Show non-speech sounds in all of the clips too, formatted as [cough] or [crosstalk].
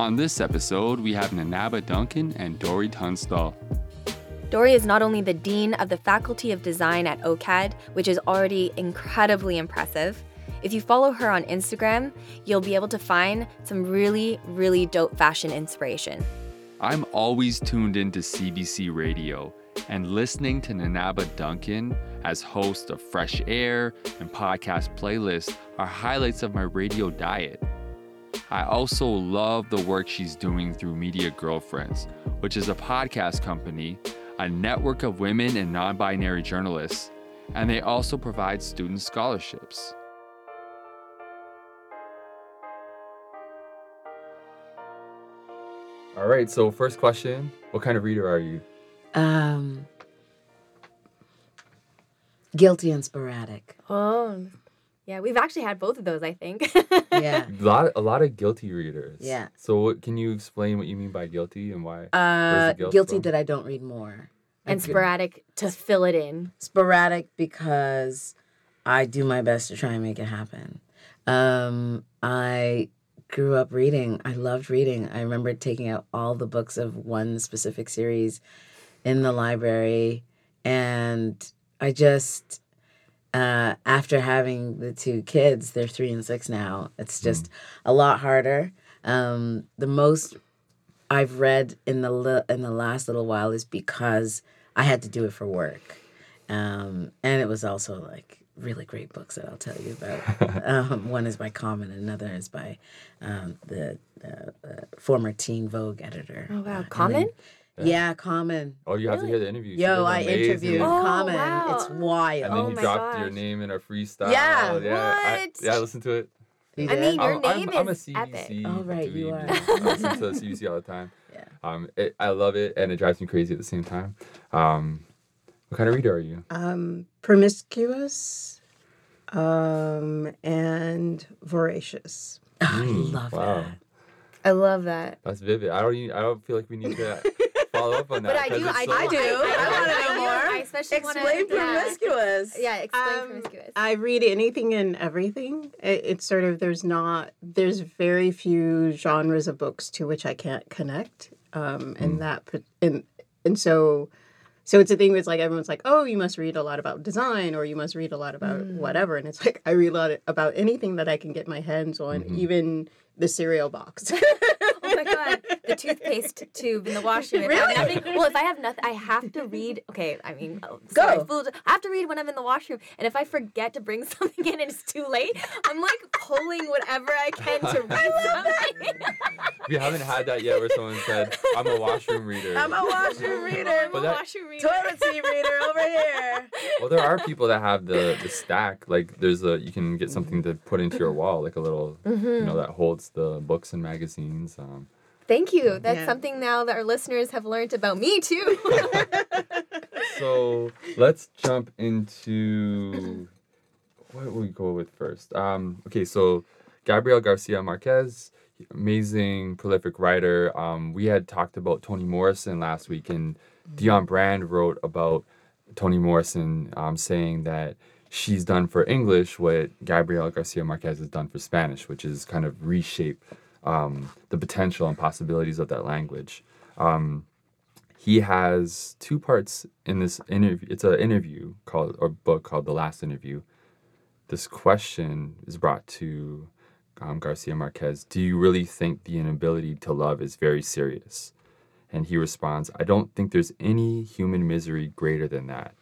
On this episode, we have Nana aba Duncan and Dori Tunstall. Dori is not only the Dean of the Faculty of Design at OCAD, which is already incredibly impressive. If you follow her on Instagram, you'll be able to find some really, really dope fashion inspiration. I'm always tuned into CBC Radio, and listening to Nana aba Duncan as host of Fresh Air and podcast playlist are highlights of my radio diet. I also love the work she's doing through Media Girlfriends, which is a podcast company, a network of women and non binary journalists, and they also provide student scholarships. All right, so first question What kind of reader are you? Um, guilty and sporadic. Oh, yeah, we've actually had both of those, I think. Yeah. A [laughs] lot, a lot of guilty readers. Yeah. So, what, can you explain what you mean by guilty and why? Uh, guilt guilty from? that I don't read more. and Okay. sporadic to fill it in. sporadic because I do my best to try and make it happen. Um, I grew up reading. I loved reading. I remember taking out all the books of one specific series in the library, and I just. Uh, after having the two kids, they're three and six now. It's just a lot harder. Um, the most I've read in the li- in the last little while is because I had to do it for work, um, and it was also like really great books that I'll tell you about. [laughs] um, one is by Common, another is by um, the, the uh, former Teen Vogue editor. Oh, wow. uh, Common? Elaine- Yeah, Common. Oh, you have to hear the interview. She Yo, I amazing. interviewed Oh, Common. wow. It's wild. And then Oh you my dropped your name in a freestyle. Yeah. I, What? yeah, listen to it. You I mean, your I'm, I'm- name I'm a is CBC. epic. Oh, right, you are. I listen to [laughs] CBC all the time. Yeah. Um, it, I love it, and it drives me crazy at the same time. Um, what kind of reader are you? um, promiscuous um, and voracious. I Mm, love wow. that. I love that. That's vivid. I don't. Even, I don't feel like we need to [laughs] follow up on that. But I 'cause do, it's I so- do, I do. I wanna know more. I especially want Explain to. Promiscuous. yeah, explain Um, promiscuous. I read anything and everything. It, it's sort of there's not there's very few genres of books to which I can't connect. Um, and that and and so so it's a thing that's like everyone's like, oh, you must read a lot about design or you must read a lot about whatever. And it's like I read a lot about anything that I can get my hands on, even the cereal box. [laughs] oh my god, the toothpaste tube in the washroom. If I have nothing, well, if I have nothing, I have to read. Okay, I mean, oh, sorry, Go. fool- I have to read when I'm in the washroom, and if I forget to bring [laughs] something in and it's too late, I'm like pulling whatever I can to [laughs] read something. We haven't had that yet, where someone said, "I'm a washroom reader." I'm a washroom reader. I'm a But that- washroom reader. Toilet seat reader over here. well, there are people that have the the stack. Like, there's a you can get something to put into your wall, like a little, you know, that holds the books and magazines. Um, Thank you. That's Yeah. something now that our listeners have learned about me too. [laughs] so let's jump into what we go with first? Um, okay, so Gabriel Garcia Marquez, amazing, prolific writer. Um, we had talked about Toni Morrison last week, and Dionne Brand wrote about Toni Morrison, um, saying that she's done for English what Gabriel Garcia Marquez has done for Spanish, which is kind of reshape um, the potential and possibilities of that language. Um, he has two parts in this interview. It's an interview called or book called The Last Interview. This question is brought to um, Garcia Marquez: Do you really think the inability to love is very serious? And he responds, I don't think there's any human misery greater than that,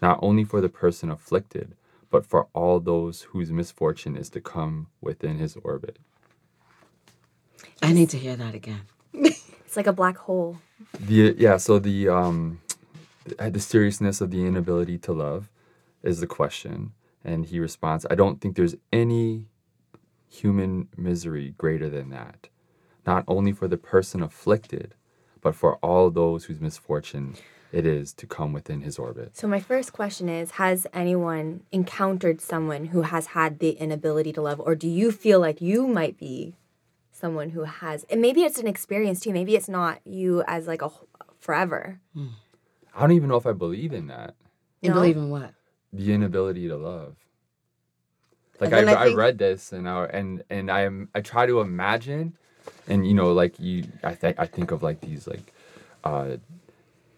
not only for the person afflicted, but for all those whose misfortune is to come within his orbit. I need to hear that again. [laughs] it's like a black hole. The yeah, so the um the the seriousness of the inability to love is the question. And he responds, I don't think there's any human misery greater than that. Not only for the person afflicted, but for all those whose misfortune it is to come within his orbit. So my first question is has anyone encountered someone who has had the inability to love or do you feel like you might be someone who has and maybe it's an experience too maybe it's not you as like a forever. I don't even know if I believe in that. You No? believe in what? The inability to love. Like And I, then I I, read this and I and and I am I try to imagine and you know like you i think i think of like these like uh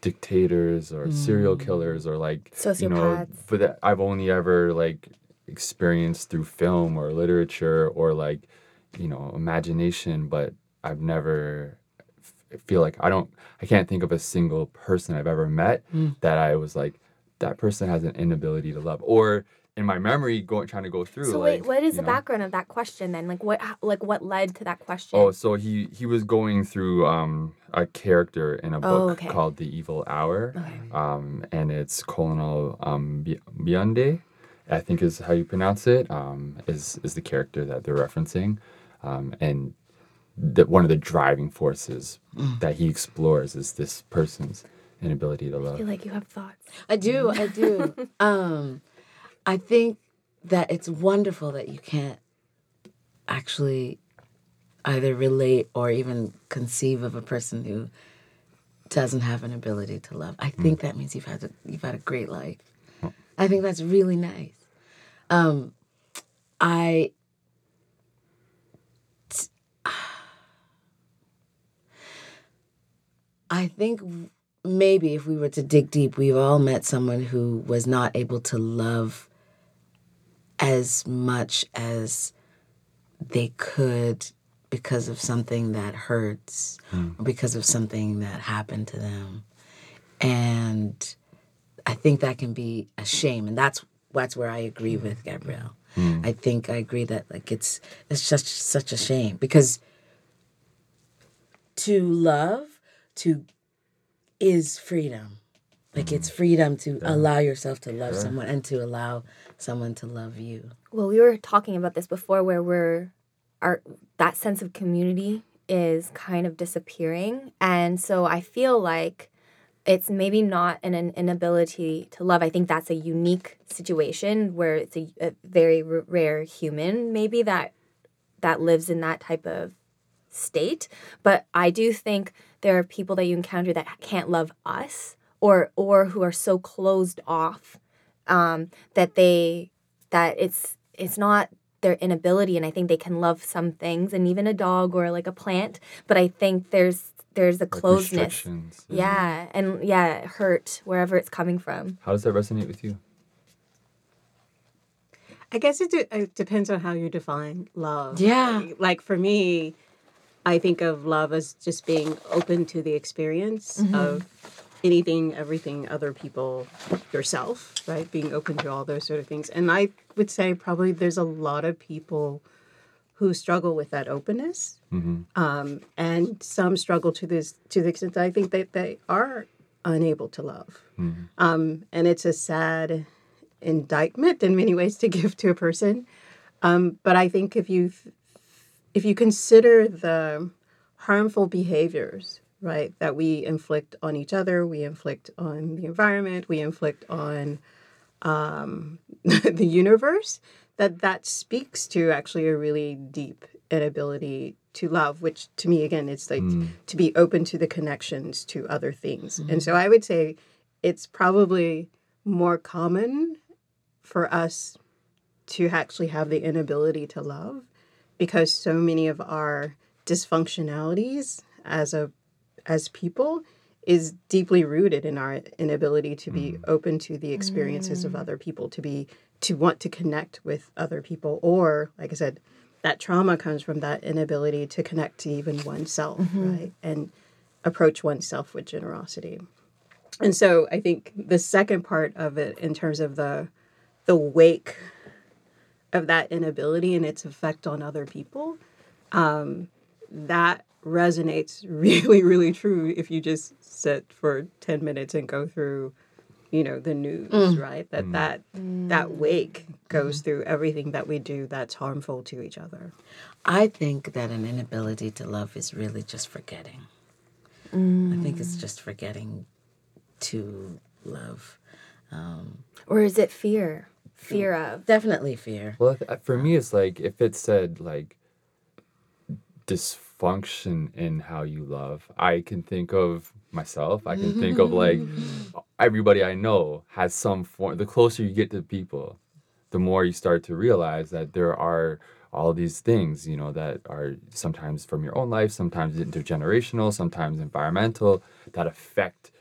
dictators or serial killers or like you know Sociopaths. but that i've only ever like experienced through film or literature or like you know imagination but i've never f- feel like i don't i can't think of a single person i've ever met that i was like that person has an inability to love or in my memory going trying to go through So like wait, what is the know, background of that question then? Like what, like what led to that question? Oh, so he he was going through um a character in a book Oh, okay. called The Evil Hour, um, and it's Colonel um Bi- Bionde, I think is how you pronounce it. Um, is is the character that they're referencing, um, and that one of the driving forces that he explores is this person's inability to love. I love. feel like you have thoughts. I do, I do. [laughs] um, I think that it's wonderful that you can't actually either relate or even conceive of a person who doesn't have an ability to love. I think that means you've had a, you've had a great life. I think that's really nice. Um, I I think maybe if we were to dig deep, we've all met someone who was not able to love as much as they could because of something that hurts hmm. or because of something that happened to them. And I think that can be a shame. And that's that's where I agree hmm. with Gabriel. Hmm. I think I agree that like it's it's just such a shame because to love to is freedom. Like it's mm. freedom to allow yourself to love someone and to allow someone to love you. Well, we were talking about this before where we're our that sense of community is kind of disappearing. And so I feel like it's maybe not an, an inability to love. I think that's a unique situation where it's a, a very r- rare human maybe that that lives in that type of state. But I do think there are people that you encounter that can't love us or or who are so closed off um, that they that it's it's not their inability and I think they can love some things and even a dog or like a plant, but I think there's there's a Like closeness. restrictions. Yeah, and yeah, hurt wherever it's coming from. How does that resonate with you? I guess it, de- it depends on how you define love. Yeah. Like for me, I think of love as just being open to the experience of anything, everything, other people, yourself, right? Being open to all those sort of things. And I would say probably there's a lot of people who struggle with that openness. Um, and some struggle to this to the extent that I think that they are unable to love. Um, and it's a sad indictment in many ways to [laughs] give to a person. Um, but I think if you if you consider the harmful behaviors, right, that we inflict on each other, we inflict on the environment, we inflict on um, [laughs] the universe, that that speaks to actually a really deep inability to love, which to me again, it's like to be open to the connections to other things. And so I would say it's probably more common for us to actually have the inability to love because so many of our dysfunctionalities as a as people is deeply rooted in our inability to be mm. open to the experiences of mm. other people to be to want to connect with other people or like i said that trauma comes from that inability to connect to even oneself mm-hmm. right and approach oneself with generosity. And so i think the second part of it in terms of the the wake of that inability and its effect on other people um, that resonates [laughs] really really true if you just sit for 10 minutes and go through you know the news mm. right that mm. that that mm. wake goes through everything that we do that's harmful to each other I think that an inability to love is really just forgetting. I think it's just forgetting to love. Um, or is it fear? Fear of. Definitely fear. Well, uh, for me, it's like if it said like dysfunction in how you love, I can think of myself. I can think of like [laughs] everybody I know has some form. The closer you get to people, the more you start to realize that there are all these things, you know, that are sometimes from your own life, sometimes intergenerational, sometimes environmental, that affect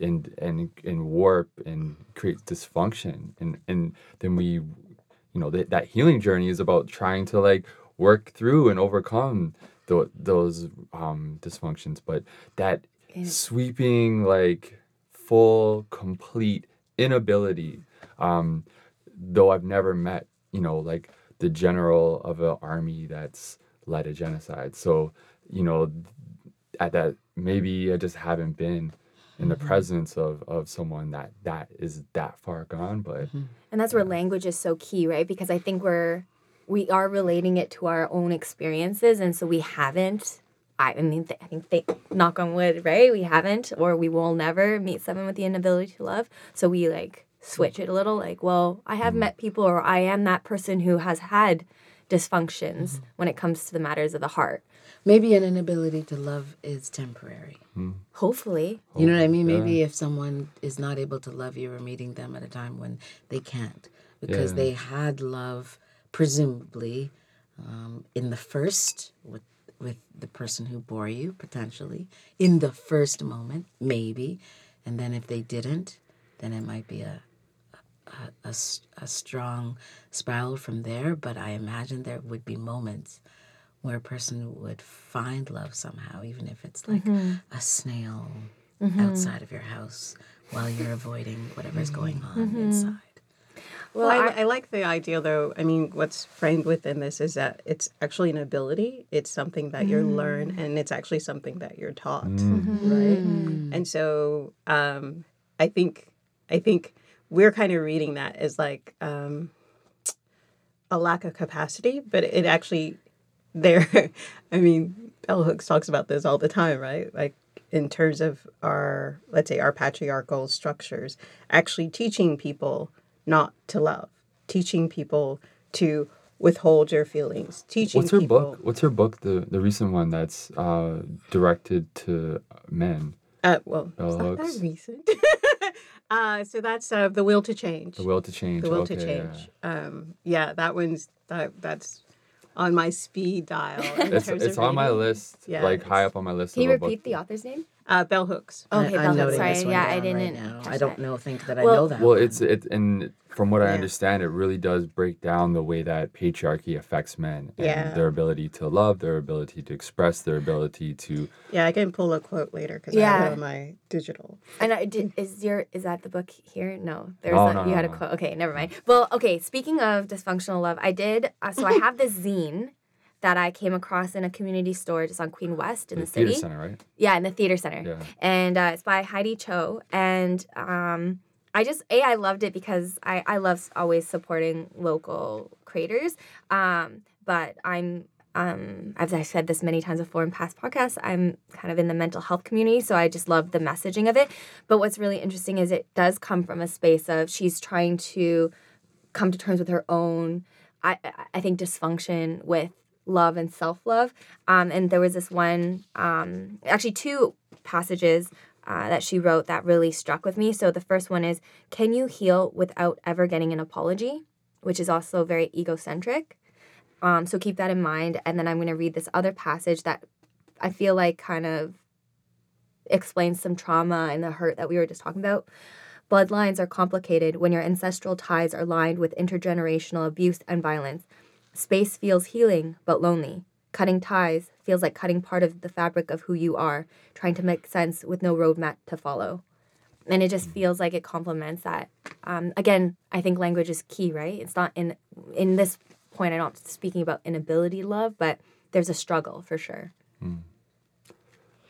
and and and warp and create dysfunction. And and then we, you know, that that healing journey is about trying to like work through and overcome tho- those um, dysfunctions. But that sweeping, like full, complete inability. Um, though I've never met, you know, like the general of an army that's led a genocide. So, you know, at that maybe I just haven't been in the mm-hmm. presence of of someone that that is that far gone. But mm-hmm. And that's where language is so key, right? Because I think we're we are relating it to our own experiences, and so we haven't. I I mean, th- I think they knock on wood, right? We haven't, or we will never meet someone with the inability to love. So we like switch it a little, like, well, I have mm-hmm. met people, or I am that person who has had dysfunctions when it comes to the matters of the heart. Maybe an inability to love is temporary. Hopefully, You know what I mean? yeah. Maybe if someone is not able to love you or meeting them at a time when they can't because Yeah. they had love, presumably, um, in the first with with the person who bore you potentially in the first moment, maybe, and then if they didn't, then it might be a a a strong spiral from there. But I imagine there would be moments where a person would find love somehow, even if it's like mm-hmm. a snail mm-hmm. outside of your house while you're avoiding whatever's going on mm-hmm. inside. Well, I, I like the idea, though. I mean, what's framed within this is that it's actually an ability. It's something that you mm. learn, and it's actually something that you're taught, mm. right? Mm. And so, um, I think, I think we're kind of reading that as like um, a lack of capacity, but it actually, there. [laughs] I mean, Bell Hooks talks about this all the time, right? Like in terms of our, let's say, our patriarchal structures, actually teaching people not to love, teaching people to withhold your feelings, teaching what's her people. book? What's her book? The the recent one that's uh, directed to men. Uh, well, Bell Hooks. that recent. [laughs] uh, so that's uh, the will to change. The will to change. The will okay, to yeah. change. Um, yeah, that one's that that's on my speed dial. in It's terms it's of on my list, Yeah, like high up on my list. can you of a repeat book. the author's name? Uh, Bell Hooks. Okay, I, Bell I'm Hooks. noting Sorry, this one yeah, I down right didn't now. catch I don't know. Think that I know that. Well, one. it's it, and from what I Yeah. understand, it really does break down the way that patriarchy affects men and Yeah. their ability to love, their ability to express, their ability to. Yeah, I can pull a quote later because I have Yeah. it on my digital. And I did, is your is that the book here? No, there's No, a, no, you no, had a quote. Okay, never mind. Well, okay. Speaking of dysfunctional love, I did. Uh, so I [laughs] have this zine that I came across in a community store just on Queen West in the, the theater city. center, right? Yeah, in the theater center. Yeah. And uh, it's by Heidi Cho. And um, I just a I loved it because I I love always supporting local creators. Um, but I'm um, as I said this many times before in past podcasts, I'm kind of in the mental health community, so I just love the messaging of it. But what's really interesting is it does come from a space of she's trying to come to terms with her own, I- I think, dysfunction with love and self love. Um, and there was this one, um, actually two passages uh, that she wrote that really struck with me. So the first one is, "Can you heal without ever getting an apology?" Which is also very egocentric. Um, so keep that in mind. And then I'm going to read this other passage that I feel like kind of explains some trauma and the hurt that we were just talking about. Bloodlines are complicated when your ancestral ties are lined with intergenerational abuse and violence. Space feels healing but lonely. Cutting ties feels like cutting part of the fabric of who you are, trying to make sense with no roadmap to follow. And it just feels like it complements that. Um, again, I think language is key, right? It's not in in this point. I'm not speaking about inability love, but there's a struggle for sure.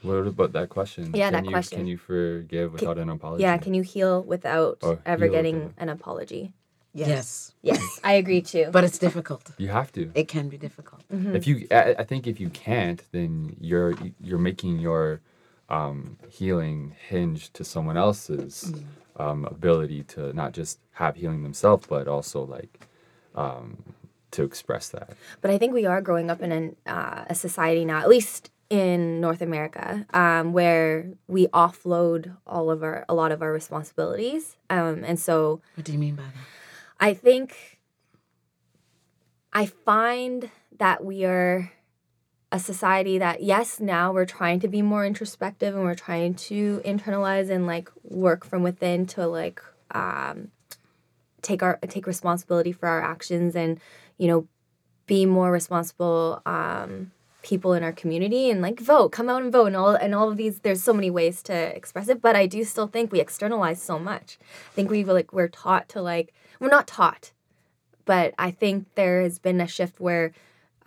What about that question? Yeah, can that you, question. Can you forgive without an apology? Yeah, can you heal without Or ever heal getting without- an apology? Yes. Yes, [laughs] I agree too. But it's difficult. You have to. It can be difficult. Mm-hmm. If you, I, I think if you can't, then you're you're making your um, healing hinge to someone else's Mm. um, ability to not just have healing themselves, but also like um, to express that. But I think we are growing up in an, uh, a society now, at least in North America, um, where we offload all of our a lot of our responsibilities, um, and so What do you mean by that? I think I find that we are a society that yes now we're trying to be more introspective and we're trying to internalize and like work from within to like um, take our take responsibility for our actions and you know be more responsible um, people in our community and like vote come out and vote and all and all of these there's so many ways to express it but i do still think we externalize so much. I think we like we're taught to like we're not taught but i think there has been a shift where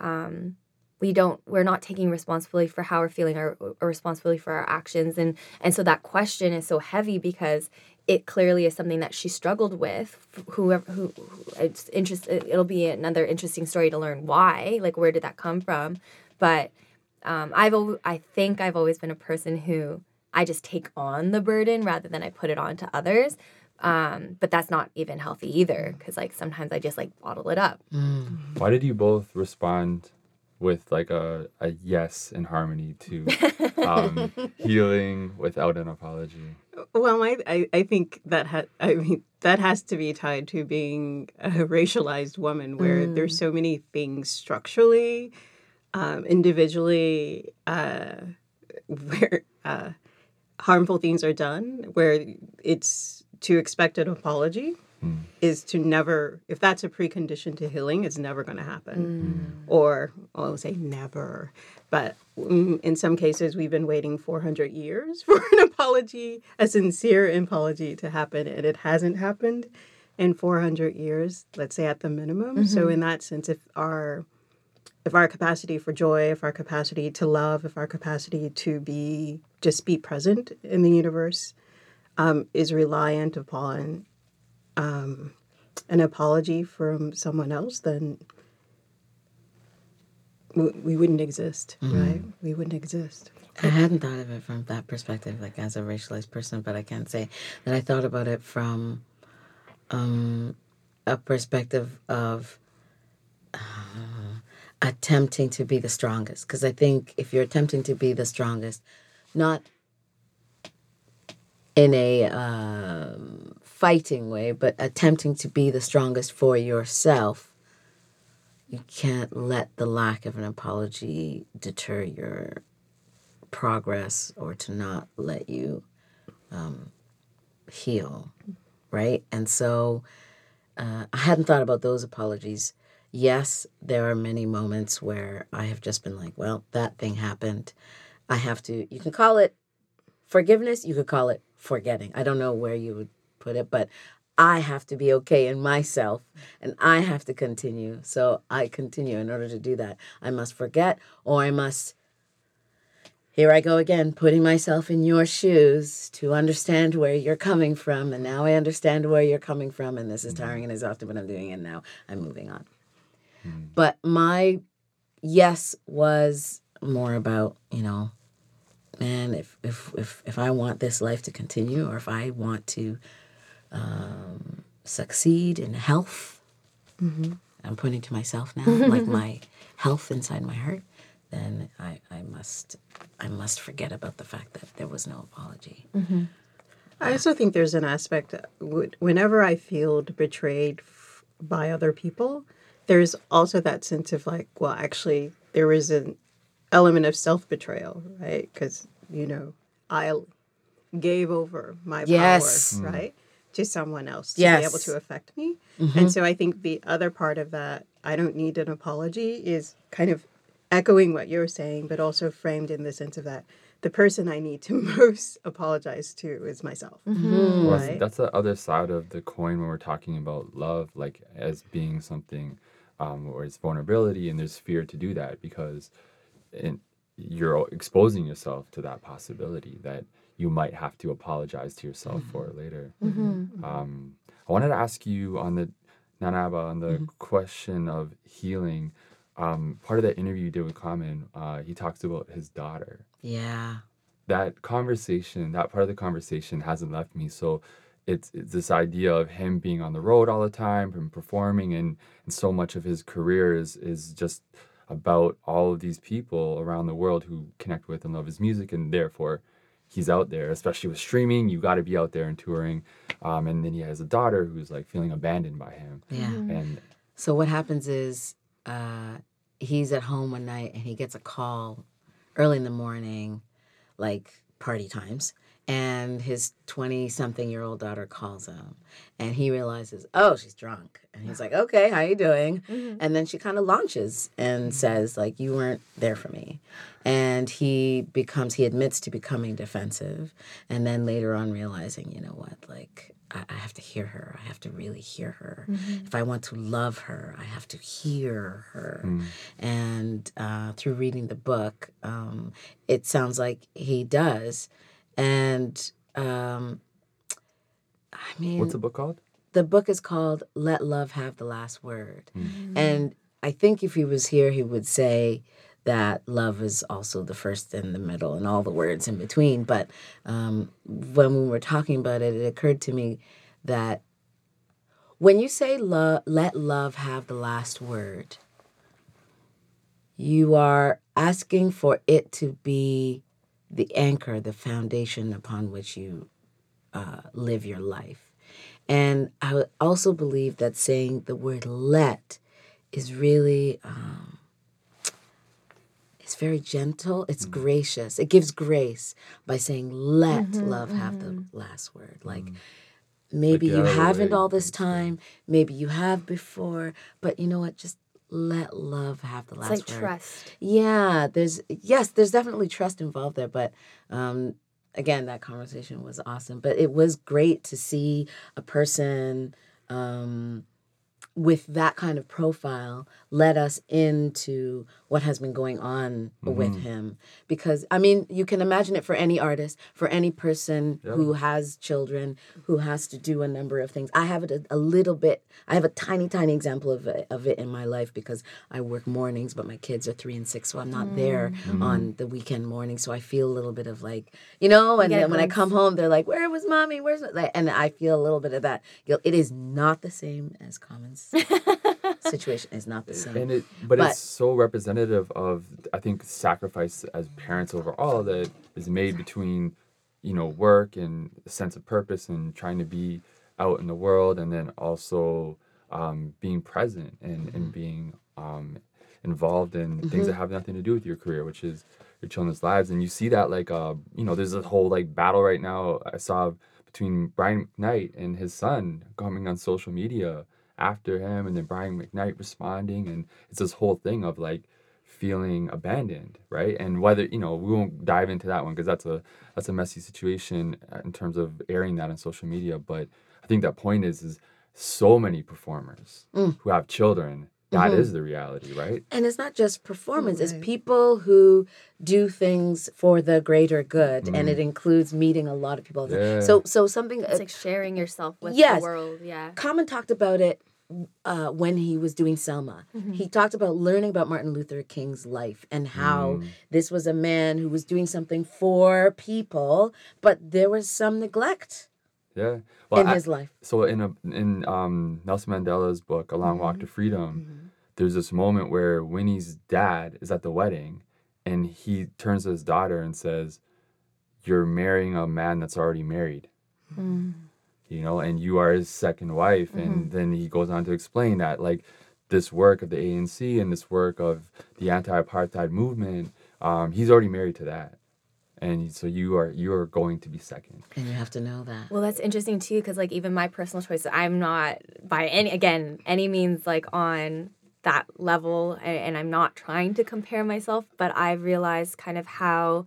um, we don't we're not taking responsibility for how we're feeling or, or responsibility for our actions and and so that question is so heavy because it clearly is something that she struggled with. Whoever who, who it's interest it'll be another interesting story to learn why like where did that come from but um, i've al- i think i've always been a person who i just take on the burden rather than i put it on to others. Um, but that's not even healthy either because like sometimes i just like bottle it up. Why did you both respond with like a, a yes in harmony to [laughs] um, healing without an apology? Well, I, I, I think that ha- I mean that has to be tied to being a racialized woman, where there's so many things structurally, um, individually, uh, [laughs] where uh, harmful things are done, where it's to expect an apology is to never if that's a precondition to healing it's never going to happen or well, i'll say never. But mm, in some cases we've been waiting 400 years [laughs] for an apology a sincere apology to happen and it hasn't happened in 400 years let's say at the minimum. So in that sense if our if our capacity for joy if our capacity to love if our capacity to be just be present in the universe um, is reliant upon um, an apology from someone else, then we, we wouldn't exist, right? We wouldn't exist. I hadn't thought of it from that perspective, like as a racialized person, but I can't say that I thought about it from um, a perspective of uh, attempting to be the strongest. Because I think if you're attempting to be the strongest, not in a um, fighting way, but attempting to be the strongest for yourself, you can't let the lack of an apology deter your progress or to not let you um, heal, right? And so uh, I hadn't thought about those apologies. Yes, there are many moments where I have just been like, well, that thing happened. I have to, you can call it forgiveness, you could call it forgetting. I don't know where you would put it, but I have to be okay in myself and I have to continue. So I continue. In order to do that, I must forget or I must here I go again, putting myself in your shoes to understand where you're coming from. And now I understand where you're coming from. And this is mm-hmm. tiring and exhausting, but I'm doing it now. I'm moving on. Hmm. But my yes was more about, you know, man, if, if, if, if I want this life to continue or if I want to um, succeed in health, mm-hmm. I'm pointing to myself now, like my [laughs] health inside my heart, then I, I must I must forget about the fact that there was no apology. Mm-hmm. I also think there's an aspect uh, whenever I feel betrayed f- by other people, there's also that sense of like, well, actually, there is an element of self betrayal, right? Because, you know, I gave over my Yes. power, right, to someone else to be able to affect me. Mm-hmm. And so I think the other part of that, I don't need an apology, is kind of echoing what you're saying, but also framed in the sense of that the person I need to [laughs] most apologize to is myself. Mm-hmm. Well, Right. that's the other side of the coin when we're talking about love, like as being something um, where it's vulnerability and there's fear to do that because in, you're exposing yourself to that possibility that you might have to apologize to yourself for later. Um, I wanted to ask you on the Nanaba on the question of healing. Um, part of that interview you did with Common, uh, he talks about his daughter Yeah. that conversation, that part of the conversation hasn't left me. So it's, it's this idea of him being on the road all the time and performing and, and so much of his career is is just about all of these people around the world who connect with and love his music and therefore he's out there, especially with streaming, you gotta be out there and touring. Um, and then he has a daughter who's like feeling abandoned by him. Yeah. And So what happens is uh, he's at home one night and he gets a call early in the morning, like party times, and his 20 something year old daughter calls him and he realizes oh she's drunk. And he's like okay how you doing? Mhm. and then she kind of launches and says like you weren't there for me. And he becomes he admits to becoming defensive and then later on realizing you know what? Like I, I have to hear her. I have to really hear her. If i want to love her i have to hear her. Mm. and uh, through reading the book um, it sounds like he does and um, i mean What's the book called? the book is called let love have the last word Mm-hmm. and I think if he was here, he would say that love is also the first and the middle and all the words in between. But um, when we were talking about it, it occurred to me that when you say love, let love have the last word, you are asking for it to be the anchor, the foundation upon which you uh, live your life. And I also believe that saying the word let is really um, it's very gentle it's gracious. It gives grace by saying let love have the last word. Like maybe you out of the haven't way, all this time maybe you have before but you know what? Just let love have the It's last like word trust. yeah, there's yes, there's definitely trust involved there, but um again, that conversation was awesome. But it was great to see a person um with that kind of profile led us into what has been going on with mm-hmm. him. Because i mean you can imagine it for any artist for any person Yeah. who has children who has to do a number of things. I have it a, a little bit i have a tiny tiny example of it, of it in my life because i work mornings but my kids are three and six so i'm not there mm-hmm. on the weekend morning. So i feel a little bit of like you know and get then when i come home they're like where was mommy? Where's my-" like, and i feel a little bit of that. Guilt it is not the same as situation is not the same. and it but, But- it's so representative of i think sacrifice as parents overall that is made between you know work and a sense of purpose and trying to be out in the world and then also um, being present and, and being um, involved in things that have nothing to do with your career which is your children's lives. And you see that like uh you know there's a whole like battle right now i saw between brian mcknight and his son coming on social media after him and then brian mcknight responding and it's this whole thing of like feeling abandoned right and whether you know we won't dive into that one because that's a that's a messy situation uh, in terms of airing that on social media but i think that point is is so many performers who have children That is the reality right And it's not just performance, it's people who do things for the greater good and it includes meeting a lot of people. Yeah. So so something It's uh, like sharing yourself with Yes. the world. Yeah. Common talked about it uh, when he was doing Selma. Mm-hmm. He talked about learning about Martin Luther King's life and how mm. this was a man who was doing something for people, but there was some neglect yeah in I- his life. so in a in um Nelson Mandela's book A Long Walk to mm-hmm. Freedom, mm-hmm. there's this moment where Winnie's dad is at the wedding and he turns to his daughter and says, You're marrying a man that's already married. You know, and you are his second wife. And then he goes on to explain that like this work of the ANC and this work of the anti-apartheid movement, um, he's already married to that. And so you are you are going to be second. And you have to know that. Well, that's interesting too, because like even my personal choices, I'm not by any again any means like on that level, and, and I'm not trying to compare myself, but I've realized kind of how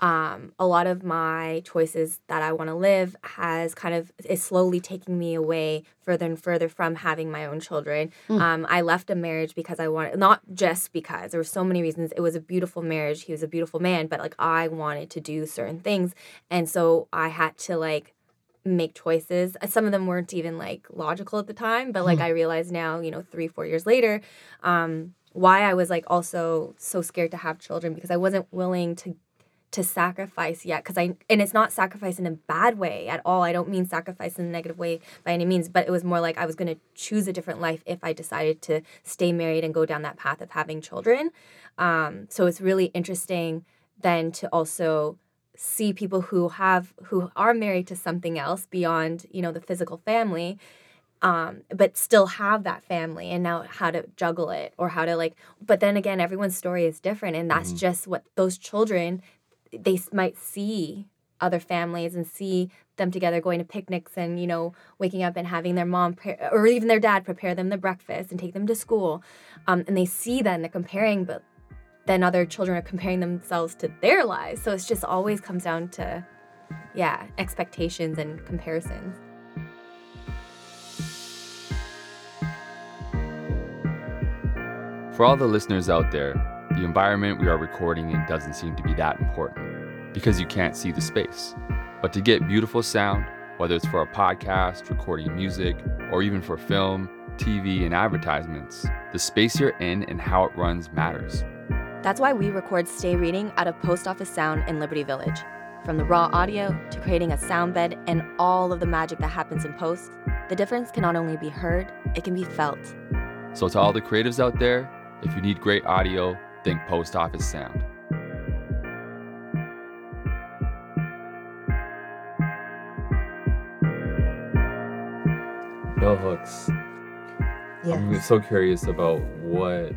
um, a lot of my choices that I want to live has kind of is slowly taking me away further and further from having my own children. Um, I left a marriage because I wanted, not just because there were so many reasons. It was a beautiful marriage. He was a beautiful man, but like I wanted to do certain things, and so I had to like make choices. Uh, Some of them weren't even like logical at the time, but like I realize now, you know, three, four years later, um, why I was like also so scared to have children because I wasn't willing to to sacrifice yet because I and it's not sacrifice in a bad way at all. I don't mean sacrifice in a negative way by any means, but it was more like I was going to choose a different life if I decided to stay married and go down that path of having children. Um, so it's really interesting then to also see people who have who are married to something else beyond you know the physical family um, but still have that family and now how to juggle it or how to like but then again everyone's story is different and that's Mhm. just what those children they might see other families and see them together going to picnics and you know waking up and having their mom pre- or even their dad prepare them the breakfast and take them to school um, and they see that and they're comparing but then other children are comparing themselves to their lives. So it's just always comes down to yeah expectations and comparisons. For all the listeners out there, the environment we are recording in doesn't seem to be that important because you can't see the space. But to get beautiful sound, whether it's for a podcast, recording music, or even for film, TV, and advertisements, the space you're in and how it runs matters. That's why we record Stay Reading out of Post Office Sound in Liberty Village. From the raw audio to creating a sound bed and all of the magic that happens in post, the difference can not only be heard, it can be felt. So, to all the creatives out there, if you need great audio, think Post Office Sound. Bell hooks. I'm so curious about what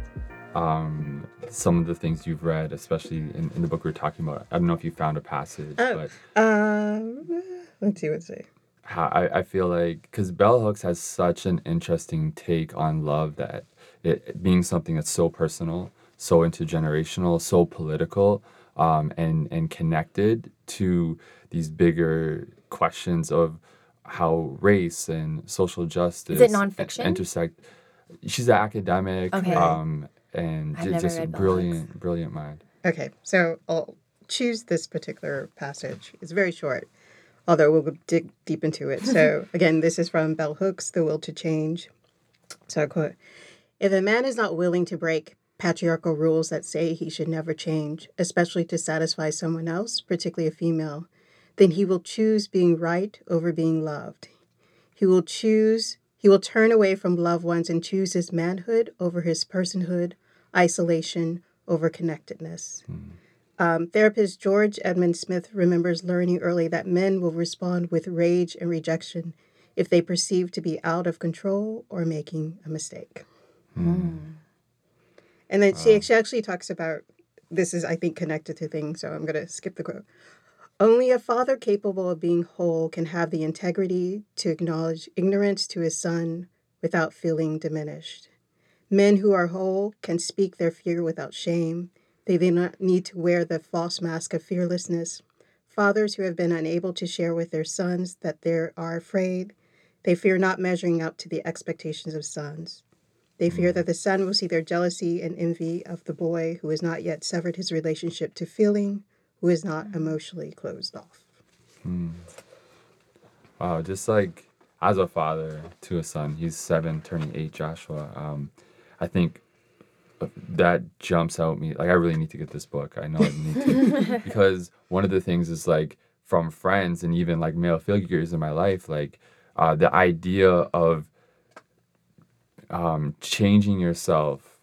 um, some of the things you've read, especially in, in the book we are talking about. I don't know if you found a passage, Oh. but Um, let's see what's it. how, I, I feel like because Bell Hooks has such an interesting take on love that it, it being something that's so personal, so intergenerational, so political, um, and and connected to these bigger questions of how race and social justice and- nonfiction? intersect. She's an academic, Okay. um, and I've ju- never just a read Bell brilliant, brilliant mind. Okay, so I'll choose this particular passage. It's very short, although we'll dig deep into it. So, [laughs] again, this is from Bell Hooks, The Will to Change. So I quote If a man is not willing to break patriarchal rules that say he should never change, especially to satisfy someone else, particularly a female, then he will choose being right over being loved. He will choose, he will turn away from loved ones and choose his manhood over his personhood, isolation over connectedness. Um, therapist George Edmund Smith remembers learning early that men will respond with rage and rejection if they perceive to be out of control or making a mistake. And then she, she actually talks about this is, I think, connected to things, so I'm going to skip the quote. Only a father capable of being whole can have the integrity to acknowledge ignorance to his son without feeling diminished. Men who are whole can speak their fear without shame. They do not need to wear the false mask of fearlessness. Fathers who have been unable to share with their sons that they are afraid, they fear not measuring up to the expectations of sons. They fear that the son will see their jealousy and envy of the boy who has not yet severed his relationship to feeling, who is not emotionally closed off. Wow, just like as a father to a son, he's seven, turning eight, Joshua. Um, I think uh, that jumps out me. Like I really need to get this book. I know I need to [laughs] because one of the things is like from friends and even like male figures in my life, like uh, the idea of um, changing yourself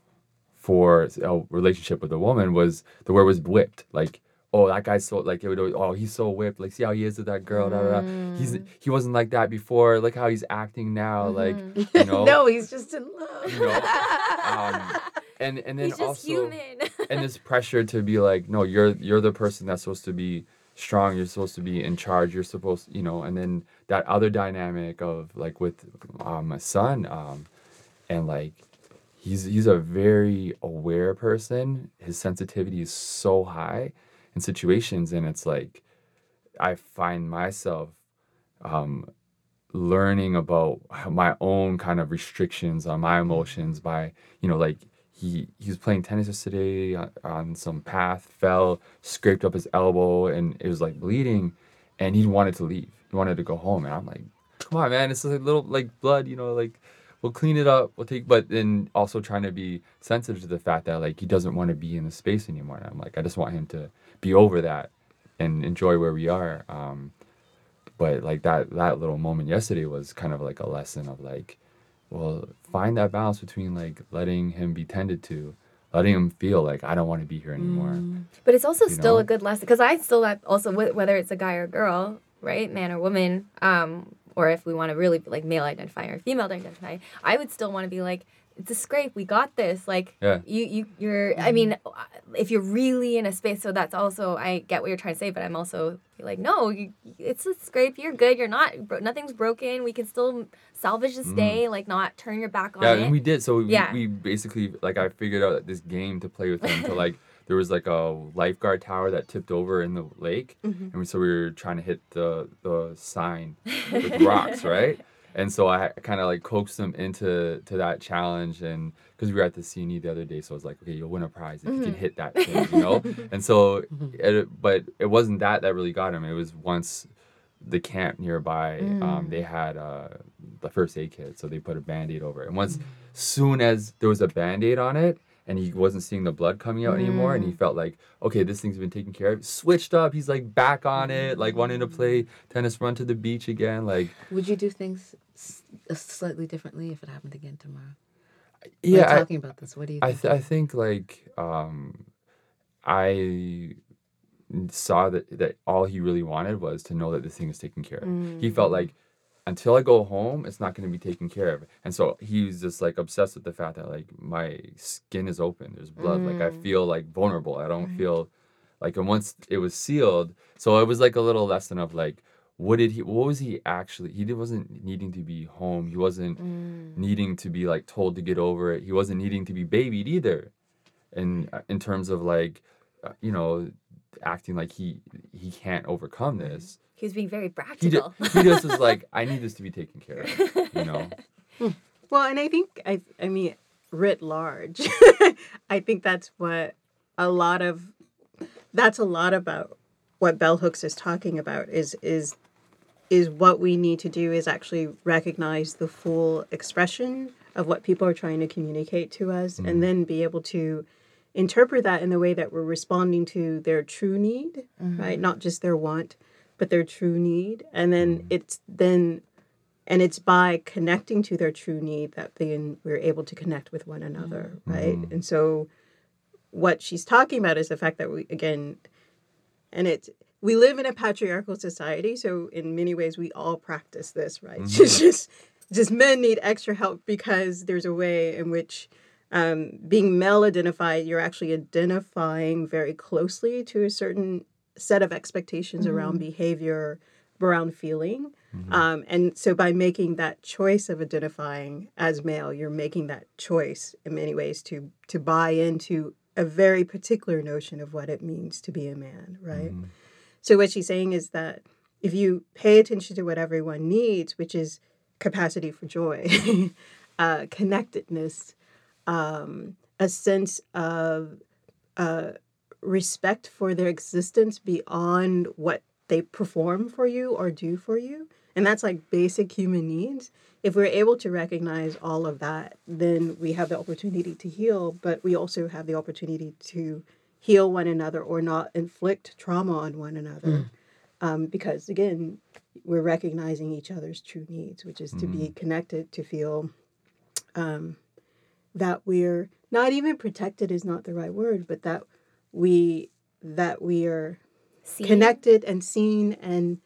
for a relationship with a woman was the word was whipped. Like, oh, that guy's so like it would always, oh he's so whipped. Like, see how he is with that girl. Da, da, da. He's he wasn't like that before. Look how he's acting now. Like, [laughs] you know, no, he's just in love. you know. Um, [laughs] and and then He's just also human. [laughs] and this pressure to be like, no, you're you're the person that's supposed to be strong. You're supposed to be in charge. You're supposed, you know. And then that other dynamic of like with um, my son, um, and like he's he's a very aware person. His sensitivity is so high in situations, and it's like I find myself um, learning about my own kind of restrictions on my emotions by you know like he he was playing tennis yesterday on, on some path fell scraped up his elbow and it was like bleeding and he wanted to leave he wanted to go home and i'm like come on man it's a little like blood you know like we'll clean it up we'll take but then also trying to be sensitive to the fact that like he doesn't want to be in the space anymore and i'm like i just want him to be over that and enjoy where we are um but like that that little moment yesterday was kind of like a lesson of like well find that balance between like letting him be tended to letting him feel like i don't want to be here anymore But it's also you still know? a good lesson because I still have also whether it's a guy or girl, right, man or woman, um, or if we want to really be like male identify or female identify, I would still want to be like, it's a scrape. We got this. Like Yeah. you, you, you're. I mean, mm-hmm. uh, if you're really in a space, so that's also I get what you're trying to say, but I'm also like, no, you, it's a scrape. You're good. You're not. bro- Nothing's broken. We can still salvage this mm-hmm. day. Like not turn your back on Yeah, it. and we did. So we, Yeah. we basically like I figured out this game to play with him to like there was like a lifeguard tower that tipped over in the lake, and we, so we were trying to hit the the sign [laughs] with rocks, right? And so I kind of like coaxed them into to that challenge, and because we were at the CNE the other day, so I was like, okay, you'll win a prize if you can hit that thing, you know. [laughs] and so, it, but it wasn't that that really got him. It was once the camp nearby, um, they had uh, the first aid kit, so they put a band-aid over it. And once, soon as there was a band-aid on it, and he wasn't seeing the blood coming out anymore, and he felt like, okay, this thing's been taken care of. Switched up, he's like back on it, like wanting to play tennis, run to the beach again, like Would you do things uh, slightly differently if it happened again tomorrow? yeah. We're I- talking about this. What do you I think? th- I think like um, I saw that that all he really wanted was to know that this thing is taken care of. He felt like until I go home, it's not going to be taken care of, and so he's just like obsessed with the fact that like my skin is open, there's blood, like I feel like vulnerable. I don't feel like, and once it was sealed, so it was like a little lesson of like. What did he? What was he actually? He wasn't needing to be home. He wasn't needing to be like told to get over it. He wasn't needing to be babied either and uh, in terms of like uh, you know acting like he he can't overcome this. He was being very he, ju- practical. he just was like [laughs] i need this to be taken care of you know? [laughs] Hmm. Well, and I think I I mean writ large, [laughs] I think that's what a lot of that's a lot about what Bell Hooks is talking about is is is what we need to do is actually recognize the full expression of what people are trying to communicate to us and mm-hmm. then be able to interpret that in the way that we're responding to their true need, mm-hmm. right? Not just their want, but their true need. And then mm-hmm. it's then and it's by connecting to their true need that then we're able to connect with one another mm-hmm. right? And so what she's talking about is the fact that we again and it we live in a patriarchal society so in many ways we all practice this right? Just [laughs] just just men need extra help because there's a way in which um, being male identified you're actually identifying very closely to a certain set of expectations around behavior around feeling. Um, and so by making that choice of identifying as male, you're making that choice in many ways to to buy into a very particular notion of what it means to be a man, right? So what she's saying is that if you pay attention to what everyone needs, which is capacity for joy, [laughs] uh, connectedness, um, a sense of uh, respect for their existence beyond what they perform for you or do for you. And that's like basic human needs. If we're able to recognize all of that, then we have the opportunity to heal, but we also have the opportunity to heal one another or not inflict trauma on one another. Um, because again, we're recognizing each other's true needs, which is to be connected, to feel um, that we're not even protected is not the right word, but that we that we are Seen? connected and seen and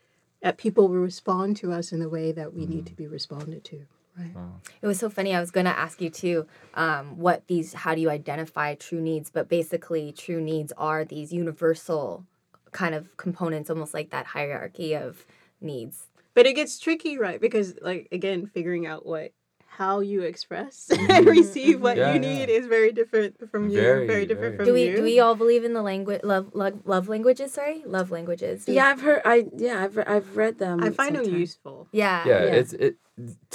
that people will respond to us in the way that we need to be responded to right It was so funny. I was going to ask you too, um, what these, how do you identify true needs? But basically, true needs are these universal kind of components, almost like that hierarchy of needs. but it gets tricky right because like again figuring out what how you express [laughs] and receive what Yeah, you yeah. need is very different from you Very, very, different very. from Do we you do we all believe in the language love, love love languages? Sorry, love languages. Do we- yeah, I've heard. I yeah, I've re- I've read them. i find them useful yeah, yeah, Yeah. it's it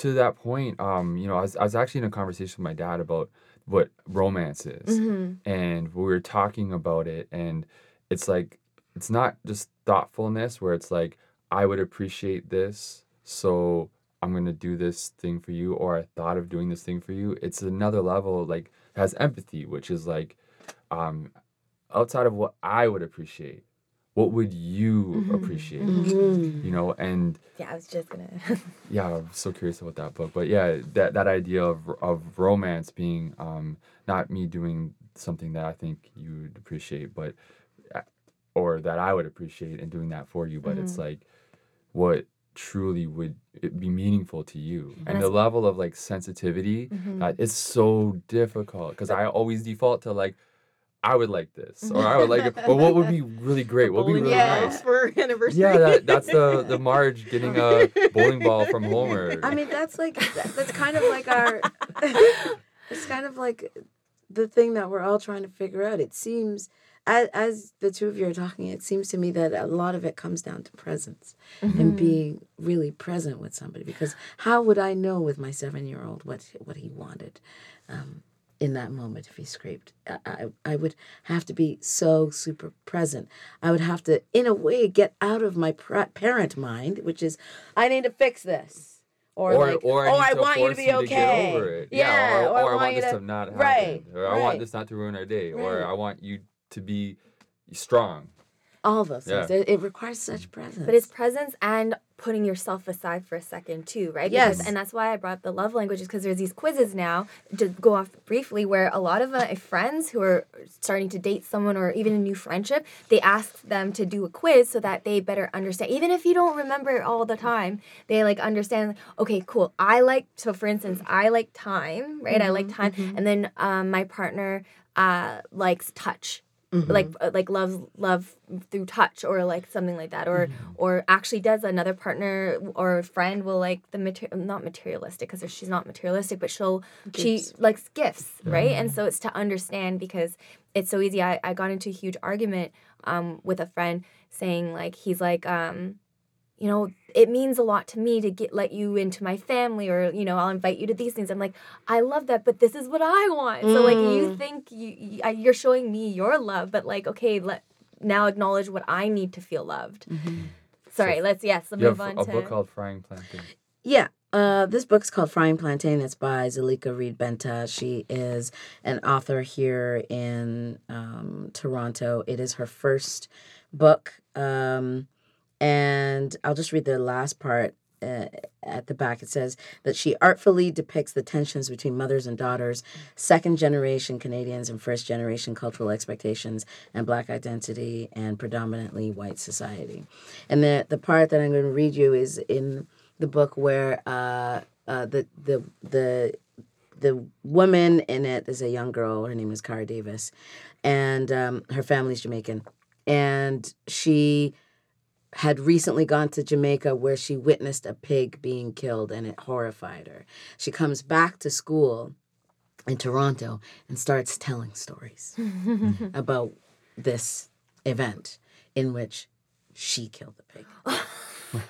to that point um you know I was, I was actually in a conversation with my dad about what romance is Mm-hmm. and we were talking about it and it's like it's not just thoughtfulness where it's like i would appreciate this so i'm going to do this thing for you or i thought of doing this thing for you it's another level like has empathy which is like um outside of what i would appreciate what would you appreciate you know and yeah. I was just gonna. [laughs] yeah, I'm so curious about that book. But yeah, that that idea of of romance being um not me doing something that I think you would appreciate, but uh, or that I would appreciate and doing that for you, but it's like what truly would it be meaningful to you and, And the level of like sensitivity Mhm. uh, it's so difficult because i always default to like i would like this or i would like it or what would be really [laughs] great what would be really Yeah. nice for [laughs] anniversary. yeah that, that's the the marge getting a bowling ball from [laughs] homer I mean, that's like that's kind of like our. it's kind of like the thing that we're all trying to figure out. It seems, as, as the two of you are talking, it seems to me that a lot of it comes down to presence and being really present with somebody. Because how would I know with my seven-year-old what what he wanted? Um, in that moment, if he scraped, I, I, I would have to be so super present. I would have to, in a way, get out of my pra- parent mind, which is, I need to fix this, or, or, like, or I oh, I want you to force be get okay. over it. Yeah, or, or I or I want want this to- to not happen. right, or I want this not to ruin our day. Right. Or I want you to be strong. all those things. Yeah. It, it requires such presence. But it's presence and putting yourself aside for a second too, right? Yes. Because, and that's why I brought up the love languages because there's these quizzes now to go off briefly where a lot of uh, friends who are starting to date someone or even a new friendship, they ask them to do a quiz so that they better understand. Even if you don't remember it all the time, they like understand. Okay, cool. I like so for instance, I like time, right? I like time, and then um, my partner uh, likes touch like uh, like loves love through touch or like something like that. Or or actually does another partner or friend will like the material not materialistic because she's not materialistic but she'll she likes gifts right? And so it's to understand because it's so easy. I, I got into a huge argument um with a friend saying like he's like um you know it means a lot to me to get let you into my family or you know i'll invite you to these things i'm like i love that but this is what i want so like you Mm. think you, you you're showing me your love but like okay let now acknowledge what i need to feel loved sorry let's yes let's You move have on a to book called Frying Plantain. Yeah. Uh, this book's called Frying Plantain. It's by Zalika Reid Benta. She is an author here in um, Toronto. It is her first book. Um, and I'll just read the last part uh, at the back. It says that she artfully depicts the tensions between mothers and daughters, second generation Canadians and first generation cultural expectations, and Black identity and predominantly white society. And the, the part that I'm going to read you is in the book where uh, uh, the, the, the, the woman in it is a young girl. Her name is Kara Davis, and um, her family's Jamaican. And she had recently gone to Jamaica where she witnessed a pig being killed and it horrified her. She comes back to school in Toronto and starts telling stories [laughs] about this event in which she killed the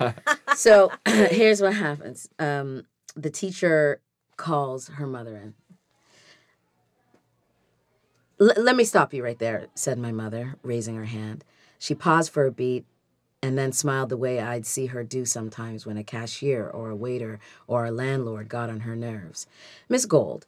pig. [laughs] so [clears throat] here's what happens um, the teacher calls her mother in. "L- let me stop you right there, said my mother, raising her hand. She paused for a beat and then smiled the way I'd see her do sometimes when a cashier or a waiter or a landlord got on her nerves. Miss Gold,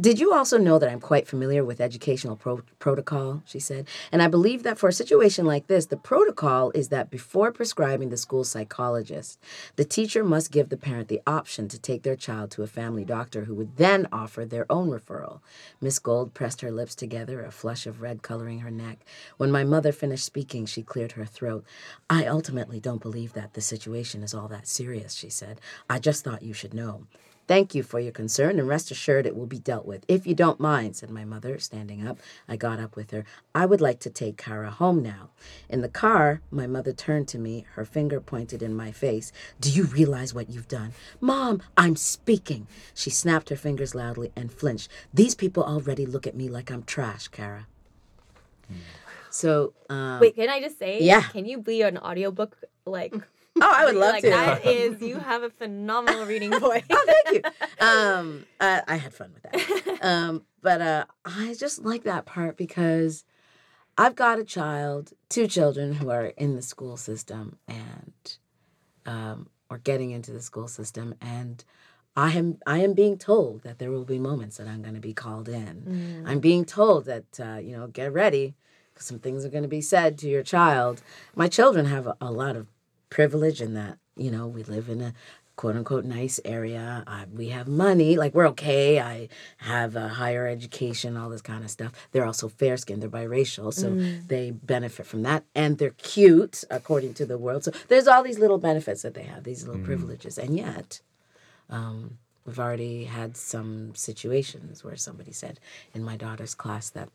did you also know that I'm quite familiar with educational pro- protocol? She said. And I believe that for a situation like this, the protocol is that before prescribing the school psychologist, the teacher must give the parent the option to take their child to a family doctor who would then offer their own referral. Miss Gold pressed her lips together, a flush of red coloring her neck. When my mother finished speaking, she cleared her throat. I ultimately don't believe that the situation is all that serious, she said. I just thought you should know. Thank you for your concern, and rest assured it will be dealt with. If you don't mind, said my mother, standing up. I got up with her. I would like to take Kara home now. In the car, my mother turned to me, her finger pointed in my face. Do you realize what you've done? Mom, I'm speaking. She snapped her fingers loudly and flinched. These people already look at me like I'm trash, Kara. So, um, wait can i just say Yeah. can you be an audiobook like oh, I would love like to. that is you have a phenomenal reading [laughs] voice oh, thank you. [laughs] Um, uh, I had fun with that. Um, but uh, I just like that part because I've got a child, two children who are in the school system and um, or getting into the school system, and I am I am being told that there will be moments that I'm going to be called in. I'm being told that uh, you know get ready because some things are going to be said to your child. My children have a, a lot of privilege in that you know we live in a quote unquote nice area. I, we have money, like we're okay. I have a higher education, all this kind of stuff. They're also fair skinned, they're biracial, so they benefit from that. And they're cute, according to the world. So there's all these little benefits that they have, these little privileges. And yet, um, we've already had some situations where somebody said in my daughter's class that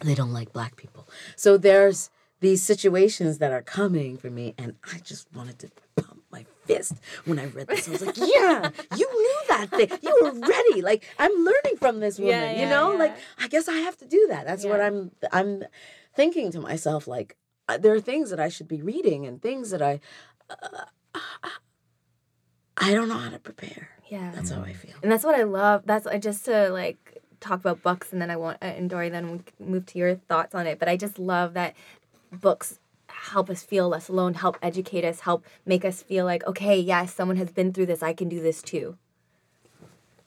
they don't like black people. So there's these situations that are coming for me, and I just wanted to pump my fist when I read this. I was like, [laughs] "Yeah, you knew that thing. You were ready. Like I'm learning from this woman. Yeah, you yeah, know, like. I guess I have to do that. That's what I'm. I'm thinking to myself, like uh, there are things that I should be reading and things that I. Uh, I don't know how to prepare. Yeah. That's how I feel. And that's what I love. That's I just to like talk about books, and then I want uh, and Dori then we move to your thoughts on it. But I just love that books help us feel less alone, help educate us, help make us feel like okay, yes, someone has been through this. I can do this too.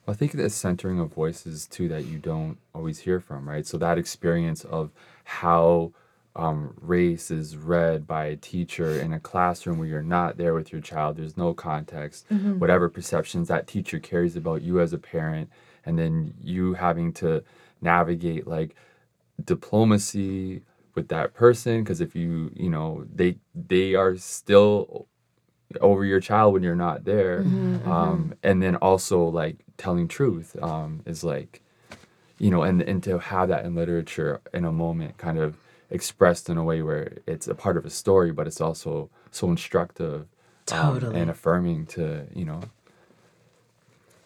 I think the centering of voices too that you don't always hear from, right? So that experience of how um, race is read by a teacher in a classroom where you're not there with your child, there's no context, whatever perceptions that teacher carries about you as a parent, and then you having to navigate like diplomacy with that person because if you you know they they are still over your child when you're not there um and then also like telling truth um is like you know and and to have that in literature in a moment kind of expressed in a way where it's a part of a story but it's also so instructive um, Totally. and affirming to you know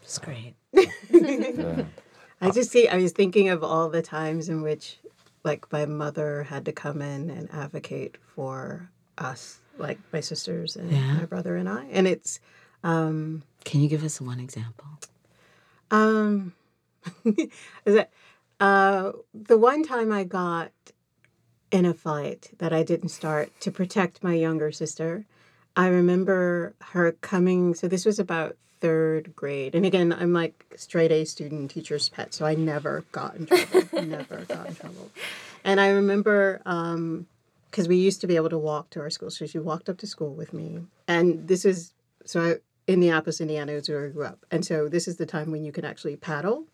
It's great. yeah. [laughs] I just see, I was thinking of all the times in which, like, my mother had to come in and advocate for us, like my sisters and Yeah. my brother and I. And it's, um, Can you give us one example? um, [laughs] is it, uh, the one time I got in a fight that I didn't start to protect my younger sister, I remember her coming. So this was about third grade. And again, I'm like straight A student, teacher's pet. So I never got in trouble. [laughs] never got in trouble. And I remember, because we used to be able to walk to our school. So she walked up to school with me. And this is, so I, Indianapolis, Indiana is where I grew up. And so this is the time when you can actually paddle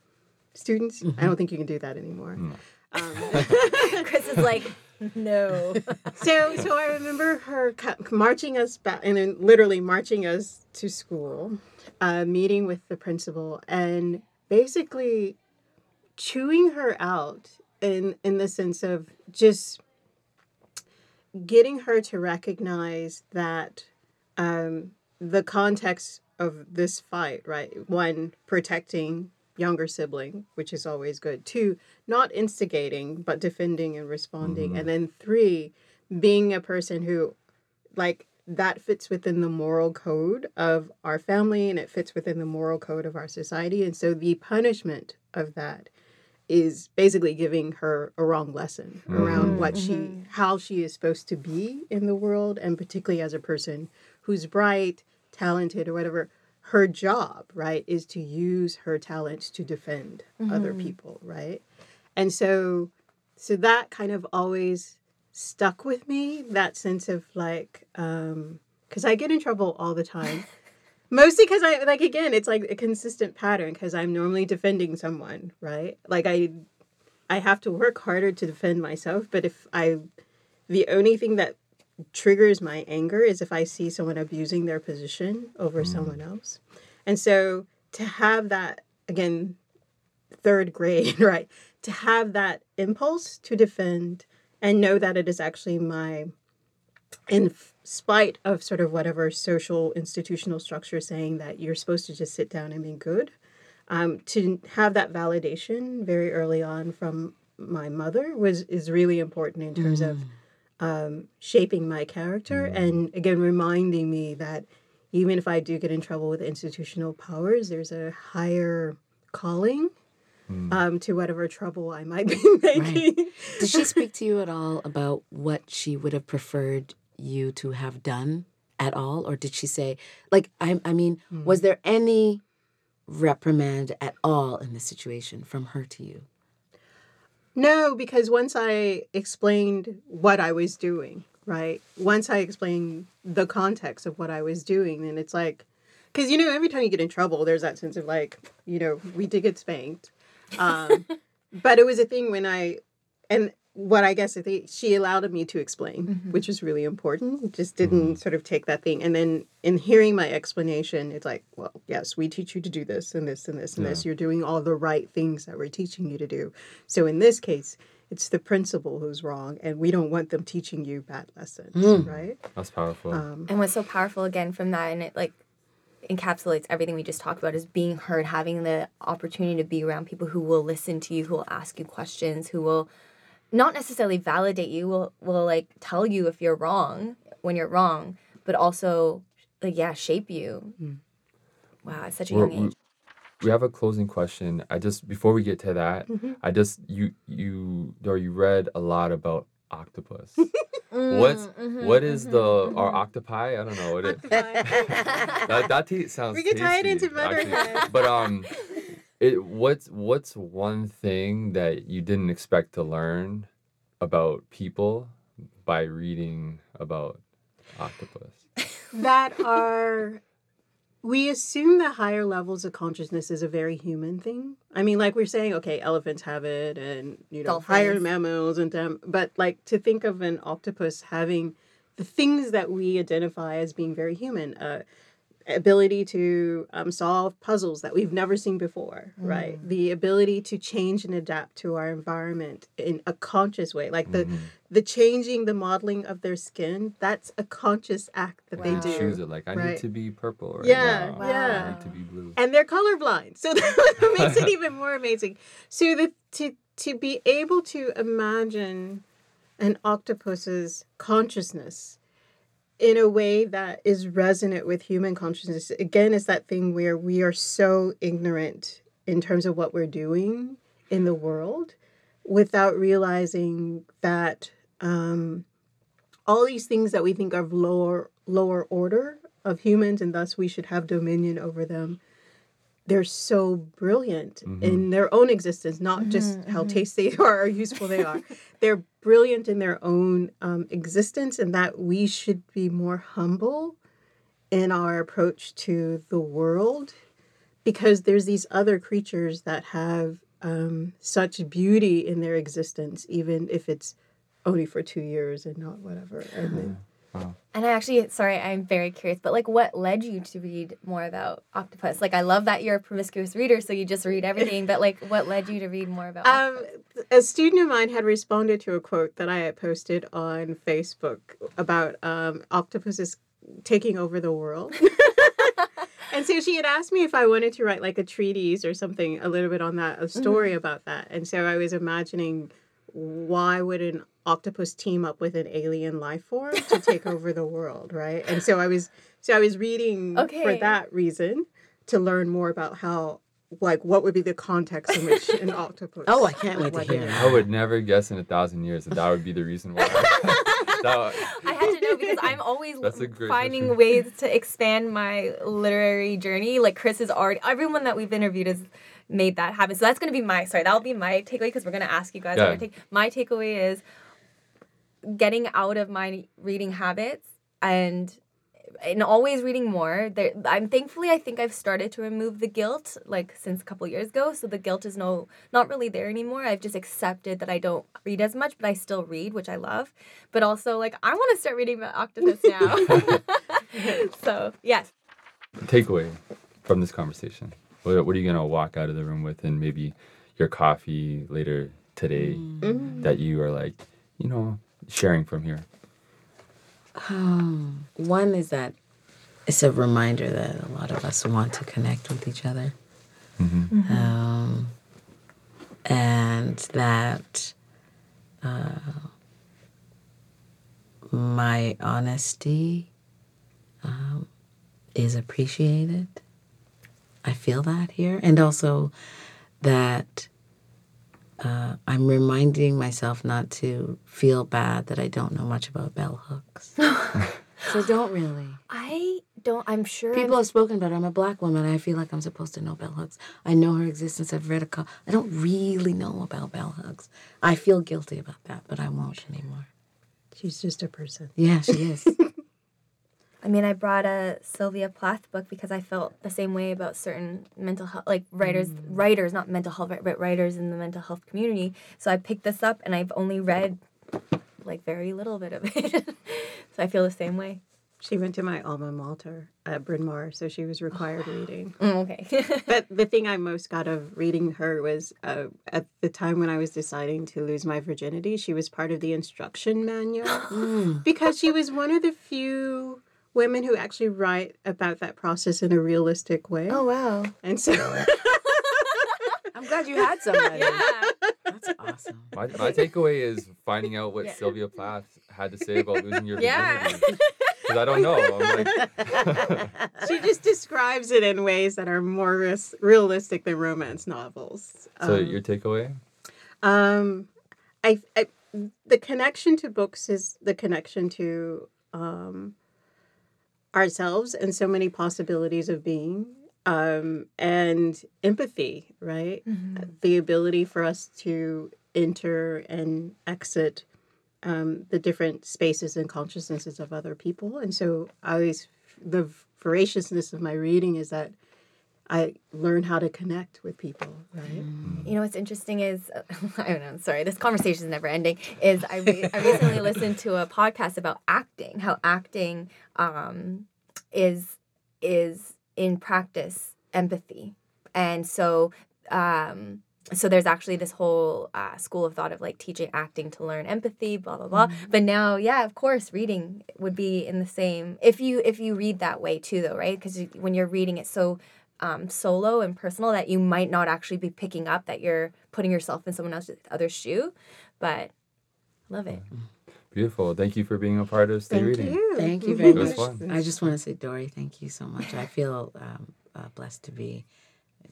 students. I don't think you can do that anymore. Um, [laughs] [laughs] Chris is like, no. so so I remember her marching us back and then literally marching us to school, uh, meeting with the principal and basically chewing her out in in the sense of just getting her to recognize that um, the context of this fight, right? One, protecting younger sibling, which is always good. Two, not instigating, but defending and responding. And then three, being a person who, like, that fits within the moral code of our family and it fits within the moral code of our society. And so the punishment of that is basically giving her a wrong lesson mm-hmm. around what mm-hmm. she how she is supposed to be in the world and particularly as a person who's bright talented or whatever her job right is to use her talents to defend other mm-hmm. people right? And so so that kind of always stuck with me that sense of like um because i get in trouble all the time. [laughs] Mostly because i like again it's like a consistent pattern because i'm normally defending someone right? Like i i have to work harder to defend myself but if i the only thing that triggers my anger is if i see someone abusing their position over someone else. And so to have that again third grade [laughs] right? To have that impulse to defend and know that it is actually my in spite of sort of whatever social institutional structure saying that you're supposed to just sit down and be good um, to have that validation very early on from my mother was is really important in terms of um, shaping my character and again reminding me that even if I do get in trouble with institutional powers, there's a higher calling um, to whatever trouble I might be [laughs] making. Did she speak to you at all about what she would have preferred you to have done at all? Or did she say, like, I, I mean, was there any reprimand at all in this situation from her to you? No, because once I explained what I was doing, right? Once I explained the context of what I was doing, then it's like, because you know every time you get in trouble, there's that sense of like you know we did get spanked, um, [laughs] but it was a thing when I and what I guess I think she allowed me to explain, Mm-hmm. which was really important. Just didn't sort of take that thing, and then in hearing my explanation, it's like, well, yes, we teach you to do this and this and this and this. You're doing all the right things that we're teaching you to do. So in this case. It's the principal who's wrong, and we don't want them teaching you bad lessons, right? That's powerful. Um, And what's so powerful again from that, and it like encapsulates everything we just talked about, is being heard, having the opportunity to be around people who will listen to you, who will ask you questions, who will not necessarily validate you, will will like tell you if you're wrong when you're wrong, but also like yeah, shape you. Wow, at such a We're- young age. we, we have a closing question. I just before we get to that, Mm-hmm. I just you you or you read a lot about octopus. What's Mm-hmm, what is the or octopi? I don't know what it. that that t- sounds. We could tie it into actually. motherhood. But um, it what's what's one thing that you didn't expect to learn about people by reading about octopus? [laughs] that are we assume that higher levels of consciousness is a very human thing. I mean, like we're saying, okay, elephants have it, and you know, higher mammals and them. But like to think of an octopus having the things that we identify as being very human, uh, ability to um, solve puzzles that we've never seen before, right? The ability to change and adapt to our environment in a conscious way, like the the changing the modeling of their skin. That's a conscious act that Wow. they do. Choose it like I need to be purple right Yeah, now. yeah. I need to be blue. and they're colorblind so [laughs] that makes it [laughs] even more amazing so that to to be able to imagine an octopus's consciousness in a way that is resonant with human consciousness. Again is that thing where we are so ignorant in terms of what we're doing in the world without realizing that um, all these things that we think of lower lower order of humans and thus we should have dominion over them they're so brilliant in their own existence not just how tasty [laughs] they are or useful they are. They're brilliant in their own um, existence and that we should be more humble in our approach to the world because there's these other creatures that have um, such beauty in their existence even if it's only for two years and not whatever. And then And I actually, sorry, I'm very curious, but like, what led you to read more about octopus? Like, I love that you're a promiscuous reader, so you just read everything. but like, what led you to read more about? Um, octopus? a student of mine had responded to a quote that I had posted on Facebook about um, octopuses taking over the world. [laughs] and so she had asked me if I wanted to write like a treatise or something a little bit on that, a story about that. And so I was imagining why would an octopus team up with an alien life form to take over the world, right? And so I was so I was reading for that reason to learn more about how like what would be the context in which an [laughs] octopus Oh, I can't wait to hear that. I would never guess in a thousand years that that would be the reason why. [laughs] [laughs] that, I had to know because I'm always finding question. ways to expand my literary journey. Like Chris is already, everyone that we've interviewed has made that happen. So that's going to be my, sorry, that'll be my takeaway because we're going to ask you guys. Yeah. take. My takeaway is getting out of my reading habits and and always reading more. There, I'm thankfully I think I've started to remove the guilt like since a couple years ago. So the guilt is no not really there anymore. I've just accepted that I don't read as much, but I still read, which I love. But also like I want to start reading about octopus [laughs] now. [laughs] so yes, takeaway from this conversation. What, what are you gonna walk out of the room with, and maybe your coffee later today mm. mm-hmm. that you are like, you know, sharing from here. Um, [sighs] one is that it's a reminder that a lot of us want to connect with each other. Um, and that uh, my honesty um, is appreciated. I feel that here. And also that uh, I'm reminding myself not to feel bad that I don't know much about bell hooks. [laughs] so don't really. I don't. I'm sure People have spoken about it. I'm a black woman. I feel like I'm supposed to know bell hooks. I know her existence. I've read a couple. I don't really know about bell hooks. I feel guilty about that, but I won't anymore. She's just a person. Yeah, she is. [laughs] I mean, I brought a Sylvia Plath book because I felt the same way about certain mental health, like writers, writers, not mental health, but writers in the mental health community. So I picked this up, and I've only read like very little bit of [laughs] it. so I feel the same way. She went to my alma mater at Bryn Mawr, so she was required reading. [laughs] Mm, okay. [laughs] But the thing I most got of reading her was uh, at the time when I was deciding to lose my virginity, she was part of the instruction manual [gasps] because she was one of the few women who actually write about that process in a realistic way. oh wow. And so [laughs] I'm glad you had somebody. Yeah. That's awesome. My, my takeaway is finding out what Yeah. Sylvia Plath had to say about losing your Yeah. virginity. Because I don't know. Like, [laughs] [laughs] she just describes it in ways that are more ris- realistic than romance novels. so Um, your takeaway? Um, I, I the connection to books is the connection to um, ourselves and so many possibilities of being um, and empathy, right? The ability for us to enter and exit um, the different spaces and consciousnesses of other people. And so I always, the voraciousness of my reading is that I learn how to connect with people, right? You know what's interesting is [laughs] I don't know. Sorry, this conversation is never ending. Is I re- I recently [laughs] listened to a podcast about acting, how acting um, is is in practice empathy, and so um, so there's actually this whole uh, school of thought of like teaching acting to learn empathy, blah blah blah. But now, yeah, of course, reading would be in the same if you if you read that way too, though, right? Because when you're reading it so um, solo and personal that you might not actually be picking up that you're putting yourself in someone else's other shoe, but love it. Beautiful. Thank you for being a part of Stay Thank Reading. you. Thank you very It was much. fun. I just want to say, Dori, thank you so much. I feel um, uh, blessed to be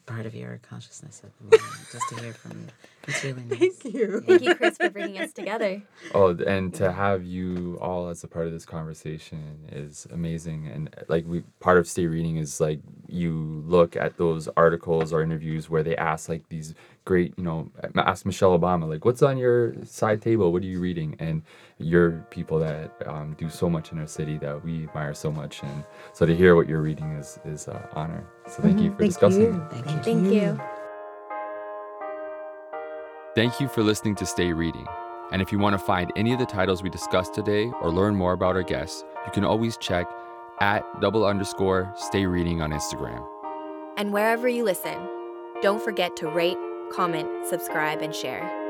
part of your consciousness at the [laughs] moment, just to hear from you. It's really nice. Thank you. Thank you, Chris, for bringing us together. [laughs] Oh, and to have you all as a part of this conversation is amazing. And like we part of stay reading is like you look at those articles or interviews where they ask like these great, you know, ask Michelle Obama like, "What's on your side table? What are you reading?" And you're people that um, do so much in our city that we admire so much. And so to hear what you're reading is is uh, honor. So thank you for Thank discussing. you. it. Thank you. Thank you. Thank you for listening to Stay Reading. And if you want to find any of the titles we discussed today or learn more about our guests, you can always check at double underscore stay reading on Instagram. And wherever you listen, don't forget to rate, comment, subscribe, and share.